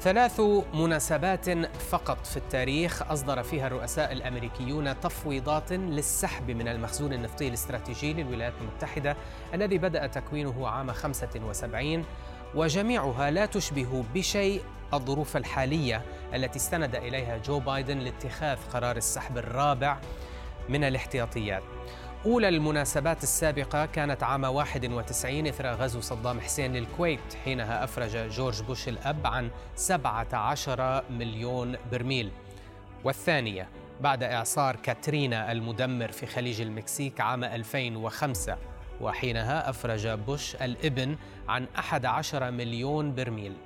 ثلاث مناسبات فقط في التاريخ أصدر فيها الرؤساء الأمريكيون تفويضات للسحب من المخزون النفطي الاستراتيجي للولايات المتحدة الذي بدأ تكوينه عام 75 وجميعها لا تشبه بشيء الظروف الحالية التي استند إليها جو بايدن لاتخاذ قرار السحب الرابع من الاحتياطيات. أولى المناسبات السابقة كانت عام 91 إثر غزو صدام حسين للكويت حينها أفرج جورج بوش الأب عن 17 مليون برميل. والثانية بعد إعصار كاترينا المدمر في خليج المكسيك عام 2005 وحينها أفرج بوش الإبن عن 11 مليون برميل.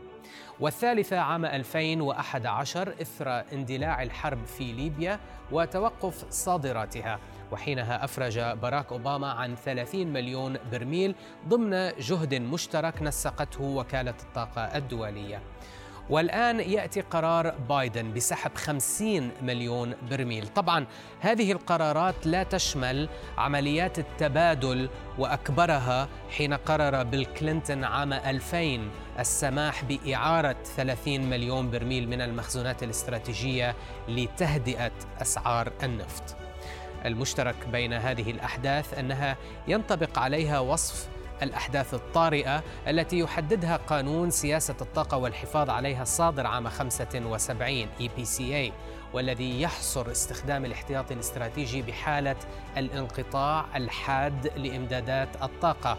والثالثة عام 2011 إثر اندلاع الحرب في ليبيا وتوقف صادراتها. وحينها أفرج باراك أوباما عن 30 مليون برميل ضمن جهد مشترك نسقته وكالة الطاقة الدولية. والآن يأتي قرار بايدن بسحب 50 مليون برميل. طبعا هذه القرارات لا تشمل عمليات التبادل وأكبرها حين قرر بيل كلينتون عام 2000 السماح بإعارة 30 مليون برميل من المخزونات الاستراتيجية لتهدئة أسعار النفط. المشترك بين هذه الأحداث أنها ينطبق عليها وصف الأحداث الطارئة التي يحددها قانون سياسة الطاقة والحفاظ عليها الصادر عام 75 EPCA والذي يحصر استخدام الاحتياطي الاستراتيجي بحالة الانقطاع الحاد لإمدادات الطاقة.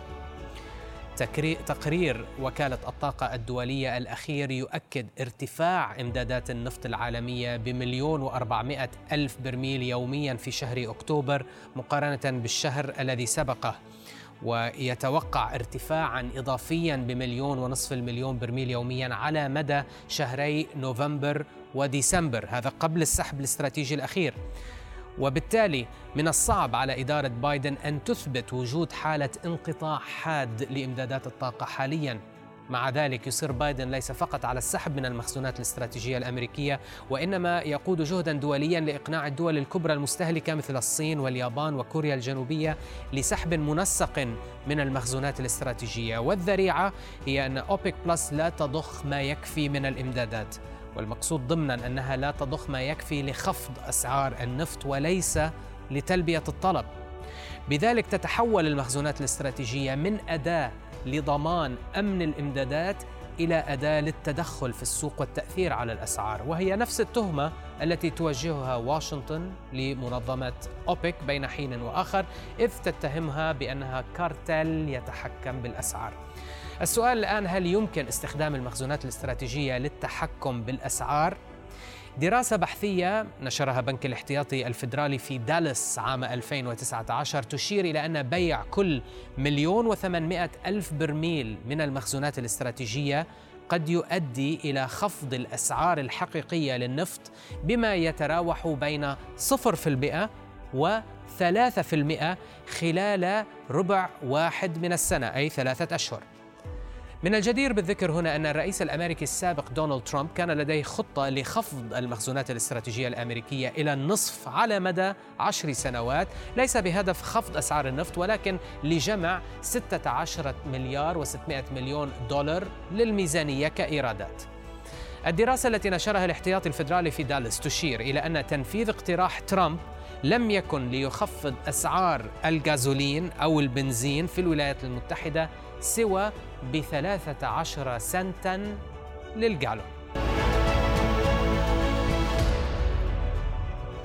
تقرير وكالة الطاقة الدولية الأخير يؤكد ارتفاع إمدادات النفط العالمية بمليون وأربعمائة ألف برميل يوميا في شهر أكتوبر مقارنة بالشهر الذي سبقه. ويتوقع ارتفاعا إضافيا بمليون ونصف المليون برميل يوميا على مدى شهري نوفمبر وديسمبر هذا قبل السحب الاستراتيجي الأخير. وبالتالي من الصعب على إدارة بايدن أن تثبت وجود حالة انقطاع حاد لإمدادات الطاقة حالياً. مع ذلك يصر بايدن ليس فقط على السحب من المخزونات الاستراتيجية الأمريكية وإنما يقود جهدا دوليا لإقناع الدول الكبرى المستهلكة مثل الصين واليابان وكوريا الجنوبية لسحب منسق من المخزونات الاستراتيجية. والذريعة هي أن أوبك بلس لا تضخ ما يكفي من الإمدادات. والمقصود ضمنا أنها لا تضخ ما يكفي لخفض أسعار النفط وليس لتلبية الطلب. بذلك تتحول المخزونات الاستراتيجية من أداة لضمان أمن الإمدادات إلى أداة للتدخل في السوق والتأثير على الأسعار وهي نفس التهمة التي توجهها واشنطن لمنظمة أوبك بين حين وآخر إذ تتهمها بأنها كارتل يتحكم بالأسعار. السؤال الآن هل يمكن استخدام المخزونات الاستراتيجية للتحكم بالأسعار؟ دراسة بحثية نشرها بنك الاحتياطي الفيدرالي في دالاس عام 2019 تشير إلى أن بيع كل مليون وثمانمائة ألف برميل من المخزونات الاستراتيجية قد يؤدي إلى خفض الأسعار الحقيقية للنفط بما يتراوح بين 0% و 3% خلال ربع واحد من السنة أي ثلاثة أشهر من الجدير بالذكر هنا أن الرئيس الأمريكي السابق دونالد ترامب كان لديه خطة لخفض المخزونات الاستراتيجية الأمريكية إلى النصف على مدى عشر سنوات. ليس بهدف خفض أسعار النفط ولكن لجمع 16 مليار و600 مليون دولار للميزانية كإيرادات. الدراسة التي نشرها الاحتياطي الفيدرالي في دالاس تشير إلى أن تنفيذ اقتراح ترامب لم يكن ليخفض أسعار الغازولين أو البنزين في الولايات المتحدة سوى بثلاثة عشر سنتا للجالون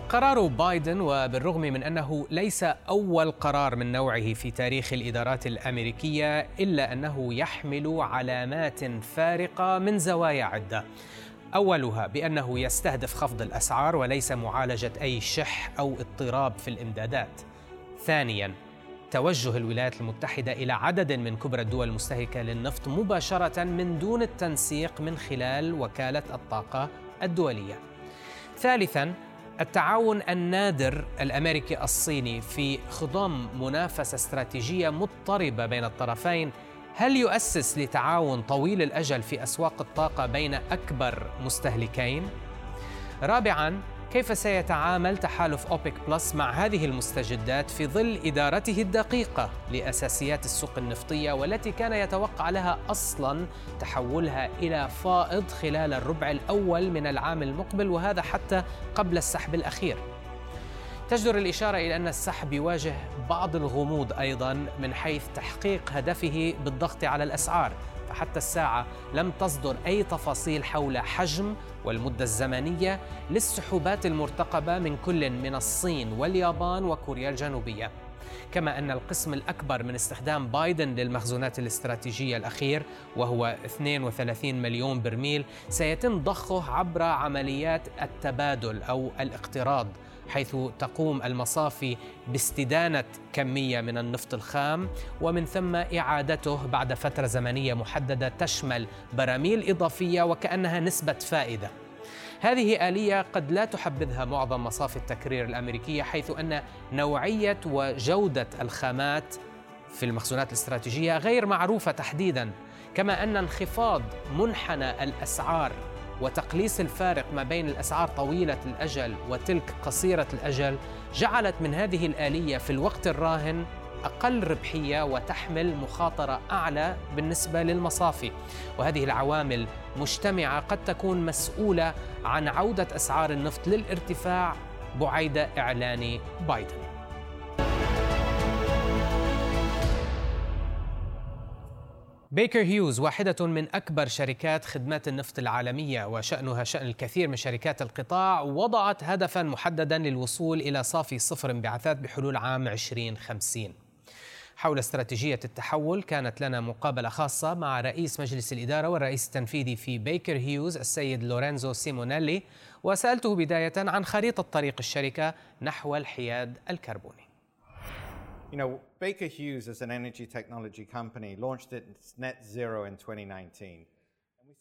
قرار بايدن وبالرغم من أنه ليس أول قرار من نوعه في تاريخ الإدارات الأمريكية إلا أنه يحمل علامات فارقة من زوايا عدة. أولها بأنه يستهدف خفض الأسعار وليس معالجة أي شح أو اضطراب في الإمدادات. ثانيا توجه الولايات المتحدة إلى عدد من كبرى الدول المستهلكة للنفط مباشرة من دون التنسيق من خلال وكالة الطاقة الدولية. ثالثا التعاون النادر الأمريكي الصيني في خضم منافسة استراتيجية مضطربة بين الطرفين هل يؤسس لتعاون طويل الأجل في أسواق الطاقة بين أكبر مستهلكين؟ رابعا كيف سيتعامل تحالف أوبك بلس مع هذه المستجدات في ظل إدارته الدقيقة لأساسيات السوق النفطية والتي كان يتوقع لها أصلا تحولها إلى فائض خلال الربع الأول من العام المقبل وهذا حتى قبل السحب الأخير. تجدر الإشارة إلى أن السحب يواجه بعض الغموض أيضا من حيث تحقيق هدفه بالضغط على الأسعار فحتى الساعة لم تصدر أي تفاصيل حول حجم والمدة الزمنية للسحوبات المرتقبة من كل من الصين واليابان وكوريا الجنوبية. كما أن القسم الأكبر من استخدام بايدن للمخزونات الاستراتيجية الأخير وهو 32 مليون برميل سيتم ضخه عبر عمليات التبادل أو الاقتراض. حيث تقوم المصافي باستدانة كمية من النفط الخام ومن ثم إعادته بعد فترة زمنية محددة تشمل براميل إضافية وكأنها نسبة فائدة. هذه آلية قد لا تحبذها معظم مصافي التكرير الأمريكية حيث أن نوعية وجودة الخامات في المخزونات الاستراتيجية غير معروفة تحديدا كما أن انخفاض منحنى الأسعار وتقليص الفارق ما بين الأسعار طويلة الأجل وتلك قصيرة الأجل جعلت من هذه الآلية في الوقت الراهن أقل ربحية وتحمل مخاطرة أعلى بالنسبة للمصافي. وهذه العوامل مجتمعة قد تكون مسؤولة عن عودة أسعار النفط للارتفاع بعيد إعلان بايدن. بيكر هيوز واحدة من أكبر شركات خدمات النفط العالمية وشأنها شأن الكثير من شركات القطاع وضعت هدفا محددا للوصول إلى صافي صفر انبعاثات بحلول عام 2050 حول استراتيجية التحول كانت لنا مقابلة خاصة مع رئيس مجلس الإدارة والرئيس التنفيذي في بيكر هيوز السيد لورينزو سيمونيلي وسألته بداية عن خريطة طريق الشركة نحو الحياد الكربوني. You know, Baker Hughes as an energy technology company launched its net zero in 2019.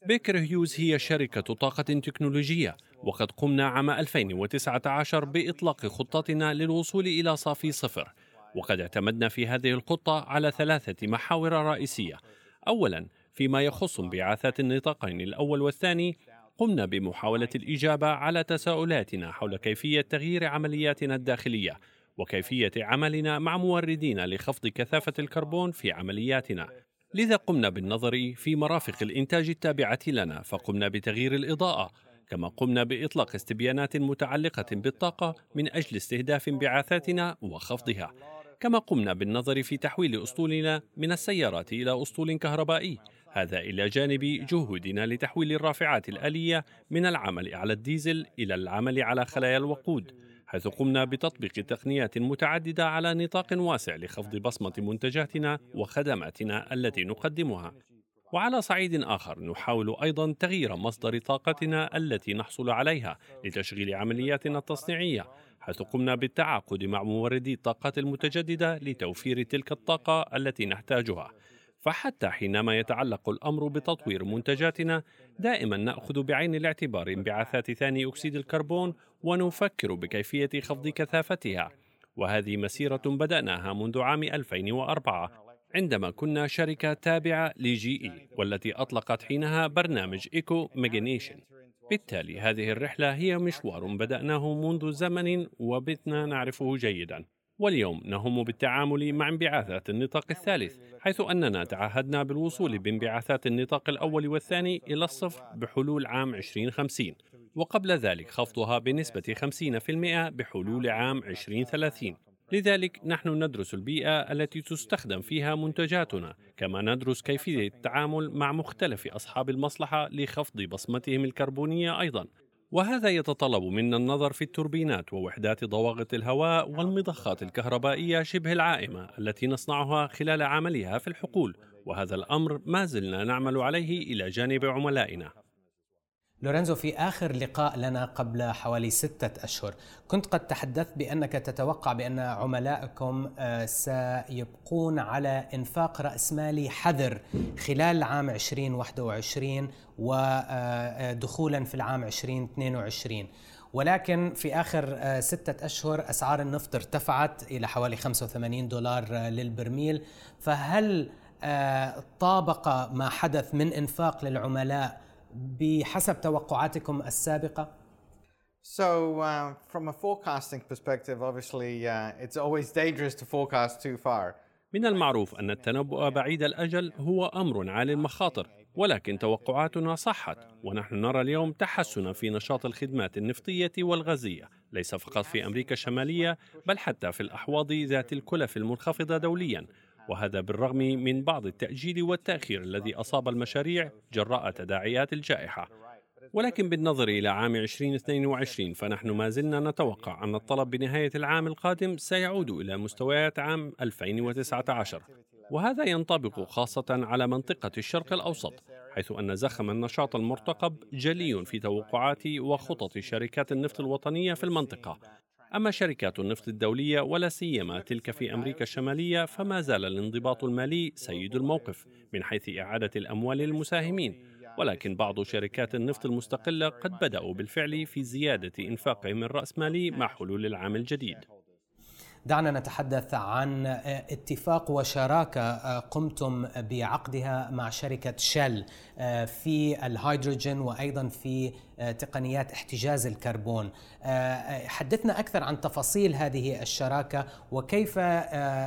بيكر هيوز هي شركة طاقة تكنولوجية وقد قمنا عام 2019 بإطلاق خطتنا للوصول إلى صافي صفر. وقد اعتمدنا في هذه الخطة على ثلاثة محاور رئيسية. أولا فيما يخص انبعاثات النطاقين الأول والثاني قمنا بمحاولة الإجابة على تساؤلاتنا حول كيفية تغيير عملياتنا الداخلية. وكيفية عملنا مع موردين لخفض كثافة الكربون في عملياتنا. لذا قمنا بالنظر في مرافق الإنتاج التابعة لنا فقمنا بتغيير الإضاءة كما قمنا بإطلاق استبيانات متعلقة بالطاقة من أجل استهداف انبعاثاتنا وخفضها. كما قمنا بالنظر في تحويل أسطولنا من السيارات إلى أسطول كهربائي هذا إلى جانب جهودنا لتحويل الرافعات الآلية من العمل على الديزل إلى العمل على خلايا الوقود. حيث قمنا بتطبيق تقنيات متعددة على نطاق واسع لخفض بصمة منتجاتنا وخدماتنا التي نقدمها. وعلى صعيد آخر نحاول أيضا تغيير مصدر طاقتنا التي نحصل عليها لتشغيل عملياتنا التصنيعية حيث قمنا بالتعاقد مع موردي الطاقات المتجددة لتوفير تلك الطاقة التي نحتاجها فحتى حينما يتعلق الأمر بتطوير منتجاتنا دائما نأخذ بعين الاعتبار انبعاثات ثاني أكسيد الكربون ونفكر بكيفية خفض كثافتها. وهذه مسيرة بدأناها منذ عام 2004 عندما كنا شركة تابعة ل GE والتي أطلقت حينها برنامج Ecomagination بالتالي هذه الرحلة هي مشوار بدأناه منذ زمن وبتنا نعرفه جيدا. واليوم نهم بالتعامل مع انبعاثات النطاق الثالث حيث أننا تعهدنا بالوصول بانبعاثات النطاق الأول والثاني إلى الصفر بحلول عام 2050 وقبل ذلك خفضها بنسبة 50% بحلول عام 2030 لذلك نحن ندرس البيئة التي تستخدم فيها منتجاتنا كما ندرس كيفية التعامل مع مختلف أصحاب المصلحة لخفض بصمتهم الكربونية أيضا. وهذا يتطلب منا النظر في التوربينات ووحدات ضواغط الهواء والمضخات الكهربائية شبه العائمة التي نصنعها خلال عملها في الحقول وهذا الأمر ما زلنا نعمل عليه إلى جانب عملائنا. لورينزو في آخر لقاء لنا قبل حوالي ستة أشهر كنت قد تحدثت بأنك تتوقع بأن عملائكم آه، سيبقون على إنفاق رأس مالي حذر خلال عام 2021 ودخولا في العام 2022 ولكن في آخر ستة أشهر أسعار النفط ارتفعت إلى حوالي 85 دولار للبرميل. فهل طابق ما حدث من إنفاق للعملاء بحسب توقعاتكم السابقة؟ So, uh, from a forecasting perspective, obviously, uh, it's always dangerous to forecast too far. من المعروف أن التنبؤ بعيد الأجل هو أمر عالي المخاطر ولكن توقعاتنا صحت ونحن نرى اليوم تحسنا في نشاط الخدمات النفطية والغازية ليس فقط في أمريكا الشمالية بل حتى في الأحواض ذات الكلف المنخفضة دوليا وهذا بالرغم من بعض التأجيل والتأخير الذي أصاب المشاريع جراء تداعيات الجائحة. ولكن بالنظر إلى عام 2022 فنحن ما زلنا نتوقع أن الطلب بنهاية العام القادم سيعود إلى مستويات عام 2019 وهذا ينطبق خاصة على منطقة الشرق الأوسط حيث أن زخم النشاط المرتقب جلي في توقعات وخطط شركات النفط الوطنية في المنطقة. أما شركات النفط الدولية ولا سيما تلك في أمريكا الشمالية فما زال الانضباط المالي سيد الموقف من حيث إعادة الأموال للمساهمين. ولكن بعض شركات النفط المستقلة قد بدأوا بالفعل في زيادة إنفاقهم الرأسمالي مع حلول العام الجديد. دعنا نتحدث عن اتفاق وشراكة قمتم بعقدها مع شركة شل في الهيدروجين وأيضا في تقنيات احتجاز الكربون حدثنا أكثر عن تفاصيل هذه الشراكة وكيف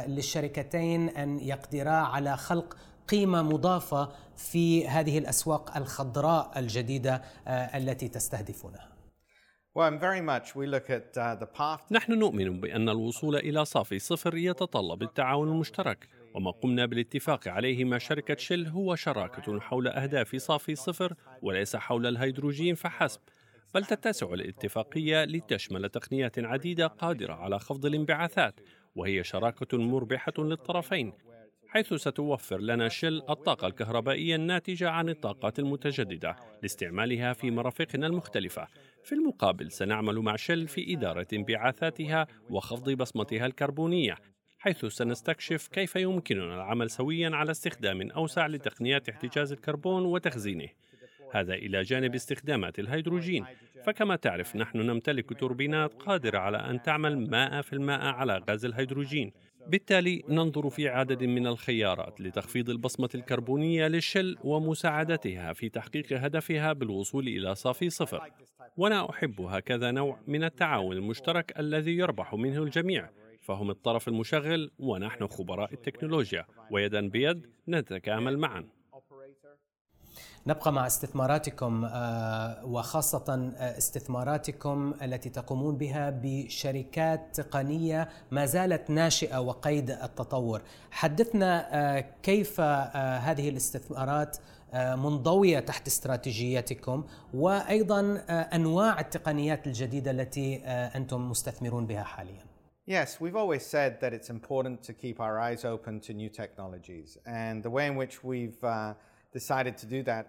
للشركتين أن يقدرا على خلق قيمة مضافة في هذه الأسواق الخضراء الجديدة التي تستهدفونها. نحن نؤمن بأن الوصول إلى صافي صفر يتطلب التعاون المشترك وما قمنا بالاتفاق عليه مع شركة شل هو شراكة حول أهداف صافي صفر وليس حول الهيدروجين فحسب بل تتسع الاتفاقية لتشمل تقنيات عديدة قادرة على خفض الانبعاثات وهي شراكة مربحة للطرفين حيث ستوفر لنا شل الطاقة الكهربائية الناتجة عن الطاقات المتجددة لاستعمالها في مرافقنا المختلفة. في المقابل سنعمل مع شل في إدارة انبعاثاتها وخفض بصمتها الكربونية، حيث سنستكشف كيف يمكننا العمل سويا على استخدام أوسع لتقنيات احتجاز الكربون وتخزينه. هذا إلى جانب استخدامات الهيدروجين فكما تعرف نحن نمتلك توربينات قادرة على أن تعمل 100% على غاز الهيدروجين بالتالي ننظر في عدد من الخيارات لتخفيض البصمة الكربونية للشل ومساعدتها في تحقيق هدفها بالوصول إلى صافي صفر. وأنا أحب هكذا نوع من التعاون المشترك الذي يربح منه الجميع. فهم الطرف المشغل ونحن خبراء التكنولوجيا. ويدا بيد نتكامل معا. نبقى مع استثماراتكم آه، وخاصة آه، استثماراتكم التي تقومون بها بشركات تقنية ما زالت ناشئة وقيد التطور حدثنا آه، كيف هذه الاستثمارات منضوية تحت استراتيجيتكم وأيضا أنواع التقنيات الجديدة التي أنتم مستثمرون بها حاليا Yes, we've always said that it's important to keep our eyes open to new technologies. And the way in which we've uh,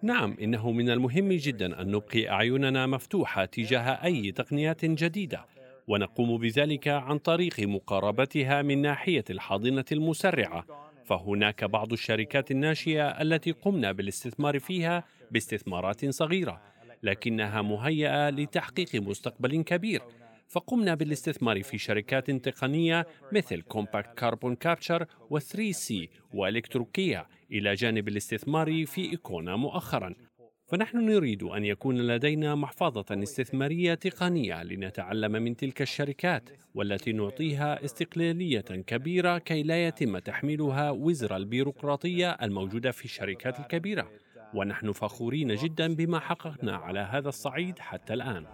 نعم إنه من المهم جدا أن نبقي أعيننا مفتوحة تجاه أي تقنيات جديدة ونقوم بذلك عن طريق مقاربتها من ناحية الحاضنة المسرعة. فهناك بعض الشركات الناشئة التي قمنا بالاستثمار فيها باستثمارات صغيرة لكنها مهيئة لتحقيق مستقبل كبير. فقمنا بالاستثمار في شركات تقنية مثل Compact Carbon Capture و 3C و Electrochaea إلى جانب الاستثمار في Ekona مؤخرا. فنحن نريد أن يكون لدينا محفظة استثمارية تقنية لنتعلم من تلك الشركات والتي نعطيها استقلالية كبيرة كي لا يتم تحميلها وزر البيروقراطية الموجودة في الشركات الكبيرة. ونحن فخورين جدا بما حققنا على هذا الصعيد حتى الآن.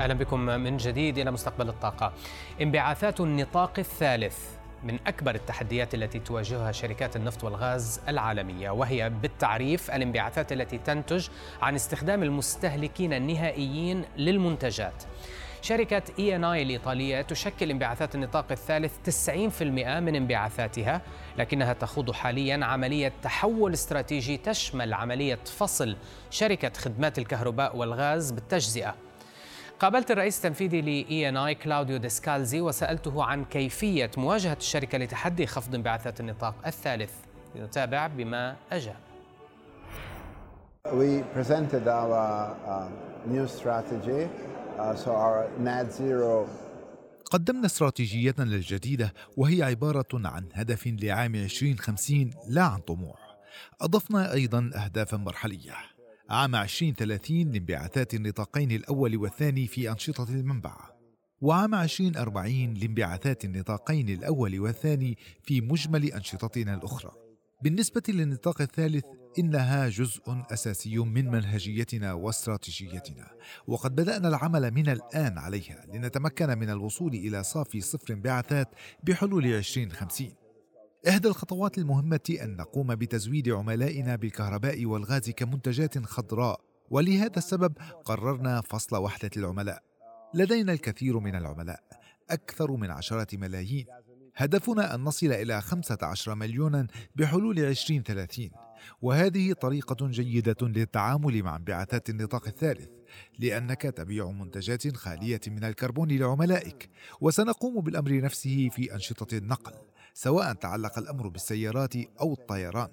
أهلا بكم من جديد إلى مستقبل الطاقة. انبعاثات النطاق الثالث من أكبر التحديات التي تواجهها شركات النفط والغاز العالمية وهي بالتعريف الانبعاثات التي تنتج عن استخدام المستهلكين النهائيين للمنتجات. شركة اي ان اي الإيطالية تشكل انبعاثات النطاق الثالث 90% من انبعاثاتها، لكنها تخوض حاليا عملية تحول استراتيجي تشمل عملية فصل شركة خدمات الكهرباء والغاز بالتجزئة قابلت الرئيس التنفيذي ل ENI كلاوديو ديسكالزي وسألته عن كيفية مواجهة الشركة لتحدي خفض انبعاثات النطاق الثالث. لنتابع بما أجاب. We presented our uh, new strategy, uh, so our net zero. قدمنا استراتيجيتنا الجديدة وهي عبارة عن هدف لعام 2050 لا عن طموح. أضفنا أيضا أهدافا مرحلية. عام 2030 لانبعاثات النطاقين الأول والثاني في أنشطة المنبع وعام 2040 لانبعاثات النطاقين الأول والثاني في مجمل أنشطتنا الأخرى. بالنسبة للنطاق الثالث إنها جزء أساسي من منهجيتنا واستراتيجيتنا وقد بدأنا العمل من الآن عليها لنتمكن من الوصول إلى صافي صفر انبعاثات بحلول 2050 إحدى الخطوات المهمة أن نقوم بتزويد عملائنا بالكهرباء والغاز كمنتجات خضراء ولهذا السبب قررنا فصل وحدة العملاء. لدينا الكثير من العملاء أكثر من عشرة ملايين. هدفنا أن نصل إلى 15 مليونا بحلول 2030 وهذه طريقة جيدة للتعامل مع انبعاثات النطاق الثالث لأنك تبيع منتجات خالية من الكربون لعملائك. وسنقوم بالأمر نفسه في أنشطة النقل. سواء تعلق الأمر بالسيارات أو الطيران.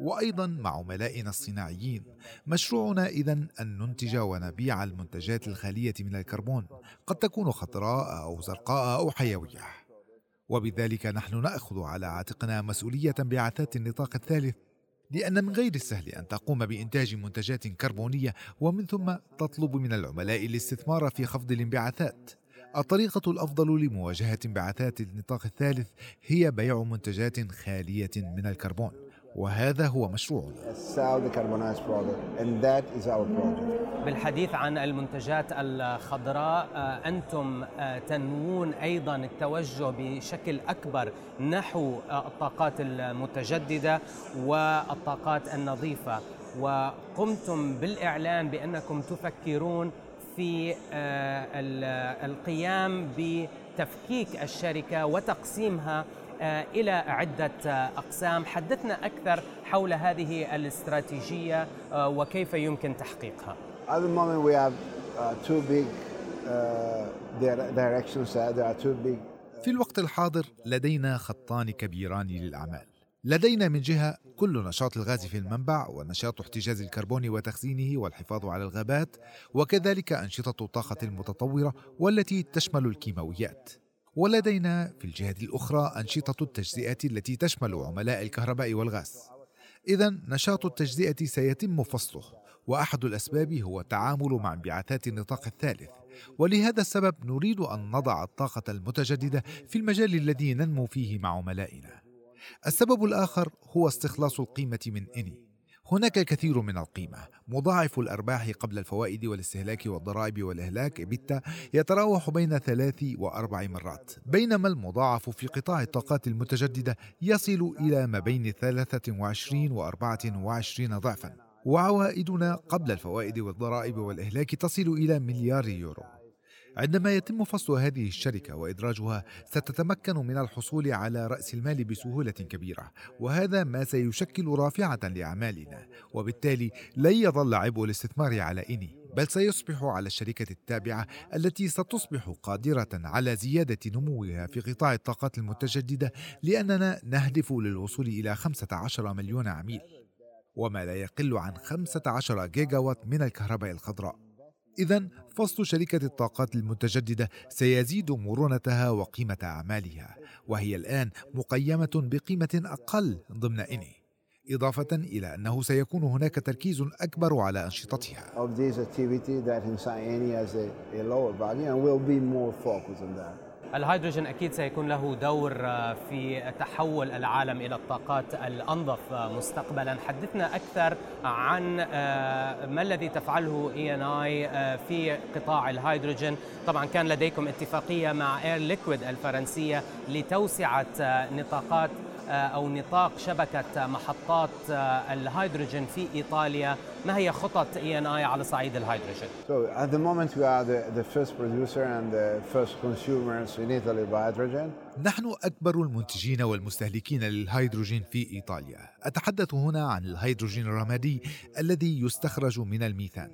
وأيضا مع عملائنا الصناعيين مشروعنا اذا أن ننتج ونبيع المنتجات الخالية من الكربون. قد تكون خضراء أو زرقاء أو حيوية. وبذلك نحن نأخذ على عاتقنا مسؤولية انبعاثات النطاق الثالث. لأن من غير السهل أن تقوم بإنتاج منتجات كربونية ومن ثم تطلب من العملاء الاستثمار في خفض الانبعاثات. الطريقة الأفضل لمواجهة انبعاثات النطاق الثالث هي بيع منتجات خالية من الكربون. وهذا هو مشروعنا بالحديث عن المنتجات الخضراء آه، أنتم آه، تنوون أيضا التوجه بشكل أكبر نحو آه، الطاقات المتجددة والطاقات النظيفة وقمتم بالإعلان بأنكم تفكرون في القيام بتفكيك الشركة وتقسيمها آه، إلى عدة آه، أقسام. حدثنا أكثر حول هذه الاستراتيجية آه، وكيف يمكن تحقيقها. At the moment we have uh, two big uh, directions. There are two big في الوقت الحاضر لدينا خطان كبيران للأعمال. لدينا من جهة كل نشاط الغاز في المنبع ونشاط احتجاز الكربون وتخزينه والحفاظ على الغابات وكذلك أنشطة الطاقة المتطورة والتي تشمل الكيماويات ولدينا في الجهة الأخرى أنشطة التجزئة التي تشمل عملاء الكهرباء والغاز. إذا نشاط التجزئة سيتم فصله، وأحد الأسباب هو التعامل مع انبعاثات النطاق الثالث، ولهذا السبب نريد أن نضع الطاقة المتجددة في المجال الذي ننمو فيه مع عملائنا. السبب الآخر هو استخلاص القيمة من إني. هناك الكثير من القيمة. مضاعف الأرباح قبل الفوائد والاستهلاك والضرائب والإهلاك بتا يتراوح بين ثلاث وأربع مرات. بينما المضاعف في قطاع الطاقات المتجددة يصل إلى ما بين 23 و 24 ضعفا. وعوائدنا قبل الفوائد والضرائب والإهلاك تصل إلى مليار يورو. عندما يتم فصل هذه الشركة وإدراجها ستتمكن من الحصول على رأس المال بسهولة كبيرة وهذا ما سيشكل رافعة لأعمالنا. وبالتالي لن يظل عبء الاستثمار على إني بل سيصبح على الشركة التابعة التي ستصبح قادرة على زيادة نموها في قطاع الطاقات المتجددة لأننا نهدف للوصول إلى 15 مليون عميل. وما لا يقل عن 15 جيجا وات من الكهرباء الخضراء. إذا فصل شركة الطاقات المتجددة سيزيد مرونتها وقيمة أعمالها، وهي الآن مقيمة بقيمة أقل ضمن ENI. إضافة إلى أنه سيكون هناك تركيز أكبر على أنشطتها. الهيدروجين أكيد سيكون له دور آه، في تحول العالم إلى الطاقات الأنظف آه، مستقبلا. حدثنا أكثر عن آه، ما الذي تفعله ENI في قطاع الهيدروجين. طبعا كان لديكم اتفاقية مع Air Liquide الفرنسية لتوسعة نطاقات أو نطاق شبكة محطات الهيدروجين في إيطاليا ما هي خطط ENI على صعيد الهيدروجين؟ So at the moment we are the, the first producer and the first consumers in Italy of hydrogen. نحن أكبر المنتجين والمستهلكين للهيدروجين في إيطاليا أتحدث هنا عن الهيدروجين الرمادي الذي يستخرج من الميثان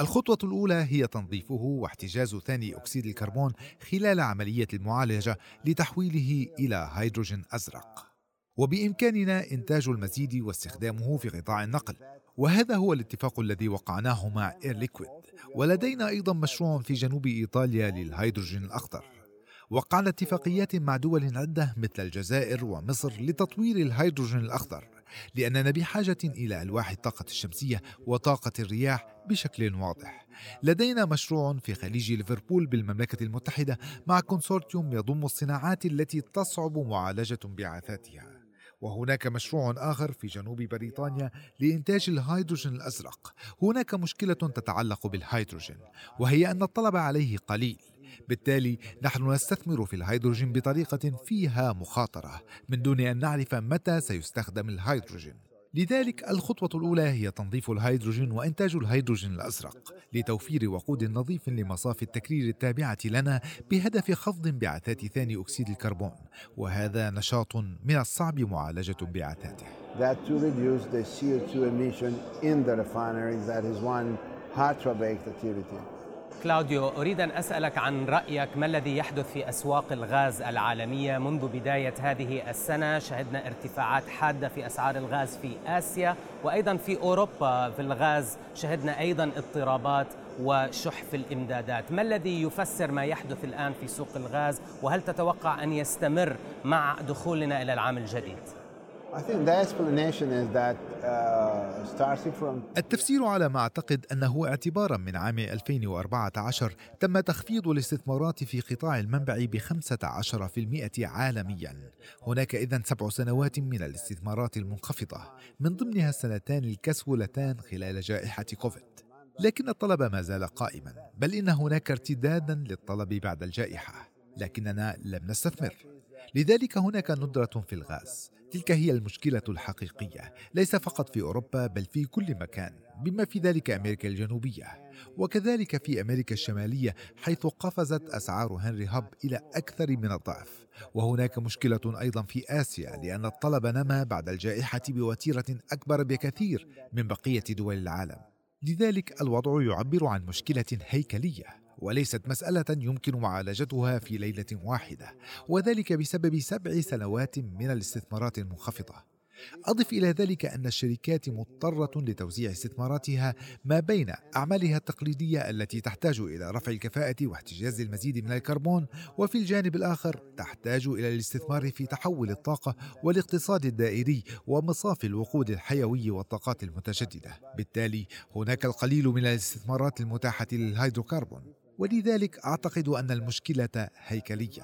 الخطوة الأولى هي تنظيفه واحتجاز ثاني أكسيد الكربون خلال عملية المعالجة لتحويله إلى هيدروجين أزرق وبإمكاننا إنتاج المزيد واستخدامه في قطاع النقل وهذا هو الاتفاق الذي وقعناه مع Air Liquide ولدينا أيضا مشروع في جنوب إيطاليا للهيدروجين الأخضر وقعنا اتفاقيات مع دول عدة مثل الجزائر ومصر لتطوير الهيدروجين الأخضر لأننا بحاجة إلى ألواح الطاقة الشمسية وطاقة الرياح بشكل واضح. لدينا مشروع في خليج ليفربول بالمملكة المتحدة مع كونسورتيوم يضم الصناعات التي تصعب معالجة انبعاثاتها. وهناك مشروع آخر في جنوب بريطانيا لإنتاج الهيدروجين الأزرق. هناك مشكلة تتعلق بالهيدروجين وهي أن الطلب عليه قليل. بالتالي نحن نستثمر في الهيدروجين بطريقة فيها مخاطرة من دون أن نعرف متى سيستخدم الهيدروجين لذلك الخطوة الأولى هي تنظيف الهيدروجين وإنتاج الهيدروجين الأزرق لتوفير وقود نظيف لمصافي التكرير التابعة لنا بهدف خفض انبعاثات ثاني أكسيد الكربون وهذا نشاط من الصعب معالجة انبعاثاته. That to reduce the CO2 emission in the refineries that is one hard-to-abate activity. كلاوديو أريد أن أسألك عن رأيك ما الذي يحدث في أسواق الغاز العالمية منذ بداية هذه السنة؟ شهدنا ارتفاعات حادة في أسعار الغاز في آسيا وأيضا في أوروبا في الغاز. شهدنا أيضا اضطرابات وشح في الإمدادات. ما الذي يفسر ما يحدث الآن في سوق الغاز؟ وهل تتوقع أن يستمر مع دخولنا إلى العام الجديد؟ التفسير على ما أعتقد أنه اعتبارا من عام 2014 تم تخفيض الاستثمارات في قطاع المنبع ب 15% عالميا. هناك إذا سبع سنوات من الاستثمارات المنخفضة من ضمنها السنتان الكسولتان خلال جائحة كوفيد. لكن الطلب ما زال قائما بل إن هناك ارتدادا للطلب بعد الجائحة لكننا لم نستثمر. لذلك هناك ندرة في الغاز. تلك هي المشكلة الحقيقية. ليس فقط في أوروبا بل في كل مكان بما في ذلك أمريكا الجنوبية. وكذلك في أمريكا الشمالية حيث قفزت أسعار هنري هاب إلى أكثر من الضعف. وهناك مشكلة أيضا في آسيا لأن الطلب نما بعد الجائحة بوتيرة أكبر بكثير من بقية دول العالم. لذلك الوضع يعبر عن مشكلة هيكلية. وليست مسألة يمكن معالجتها في ليلة واحدة وذلك بسبب سبع سنوات من الاستثمارات المنخفضة. أضف إلى ذلك أن الشركات مضطرة لتوزيع استثماراتها ما بين أعمالها التقليدية التي تحتاج إلى رفع الكفاءة واحتجاز المزيد من الكربون وفي الجانب الآخر تحتاج إلى الاستثمار في تحول الطاقة والاقتصاد الدائري ومصافي الوقود الحيوي والطاقات المتجددة. بالتالي هناك القليل من الاستثمارات المتاحة للهيدروكربون. ولذلك أعتقد أن المشكلة هيكلية.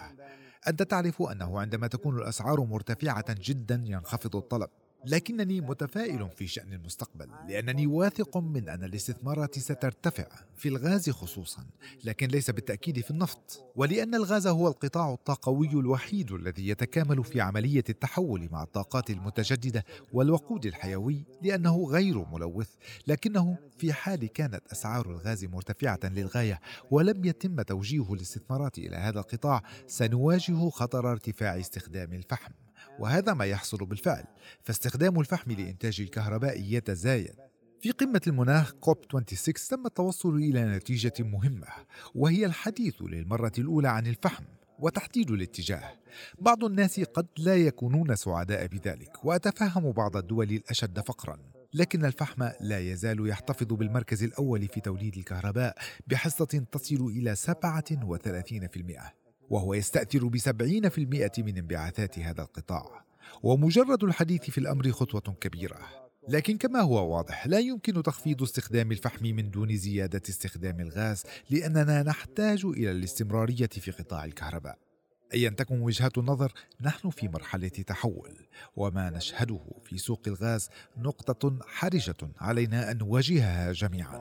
أنت تعرف أنه عندما تكون الأسعار مرتفعة جدا ينخفض الطلب. لكنني متفائل في شأن المستقبل لأنني واثق من أن الاستثمارات سترتفع في الغاز خصوصا لكن ليس بالتأكيد في النفط ولأن الغاز هو القطاع الطاقوي الوحيد الذي يتكامل في عملية التحول مع الطاقات المتجددة والوقود الحيوي لأنه غير ملوث لكنه في حال كانت أسعار الغاز مرتفعة للغاية ولم يتم توجيه الاستثمارات إلى هذا القطاع سنواجه خطر ارتفاع استخدام الفحم. وهذا ما يحصل بالفعل. فاستخدام الفحم لإنتاج الكهرباء يتزايد. في قمة المناخ كوب 26 تم التوصل إلى نتيجة مهمة وهي الحديث للمرة الأولى عن الفحم وتحديد الاتجاه. بعض الناس قد لا يكونون سعداء بذلك وأتفهم بعض الدول الأشد فقرا. لكن الفحم لا يزال يحتفظ بالمركز الأول في توليد الكهرباء بحصة تصل إلى 37% وهو يستأثر بسبعين في المئة من انبعاثات هذا القطاع. ومجرد الحديث في الأمر خطوة كبيرة. لكن كما هو واضح لا يمكن تخفيض استخدام الفحم من دون زيادة استخدام الغاز لأننا نحتاج إلى الاستمرارية في قطاع الكهرباء. ايا تكن وجهات النظر نحن في مرحلة تحول. وما نشهده في سوق الغاز نقطة حرجة علينا أن نواجهها جميعا.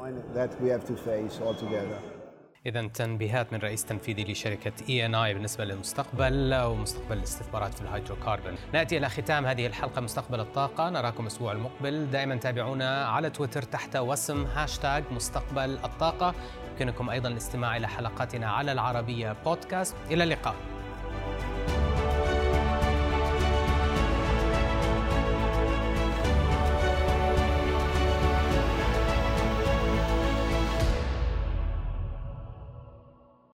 إذا تنبيهات من رئيس تنفيذي لشركة ENI بالنسبة للمستقبل ومستقبل الاستثمارات في الهيدروكاربون. نأتي إلى ختام هذه الحلقة مستقبل الطاقة، نراكم الأسبوع المقبل، دائما تابعونا على تويتر تحت وسم هاشتاج مستقبل الطاقة، يمكنكم أيضا الاستماع إلى حلقاتنا على العربية بودكاست، إلى اللقاء.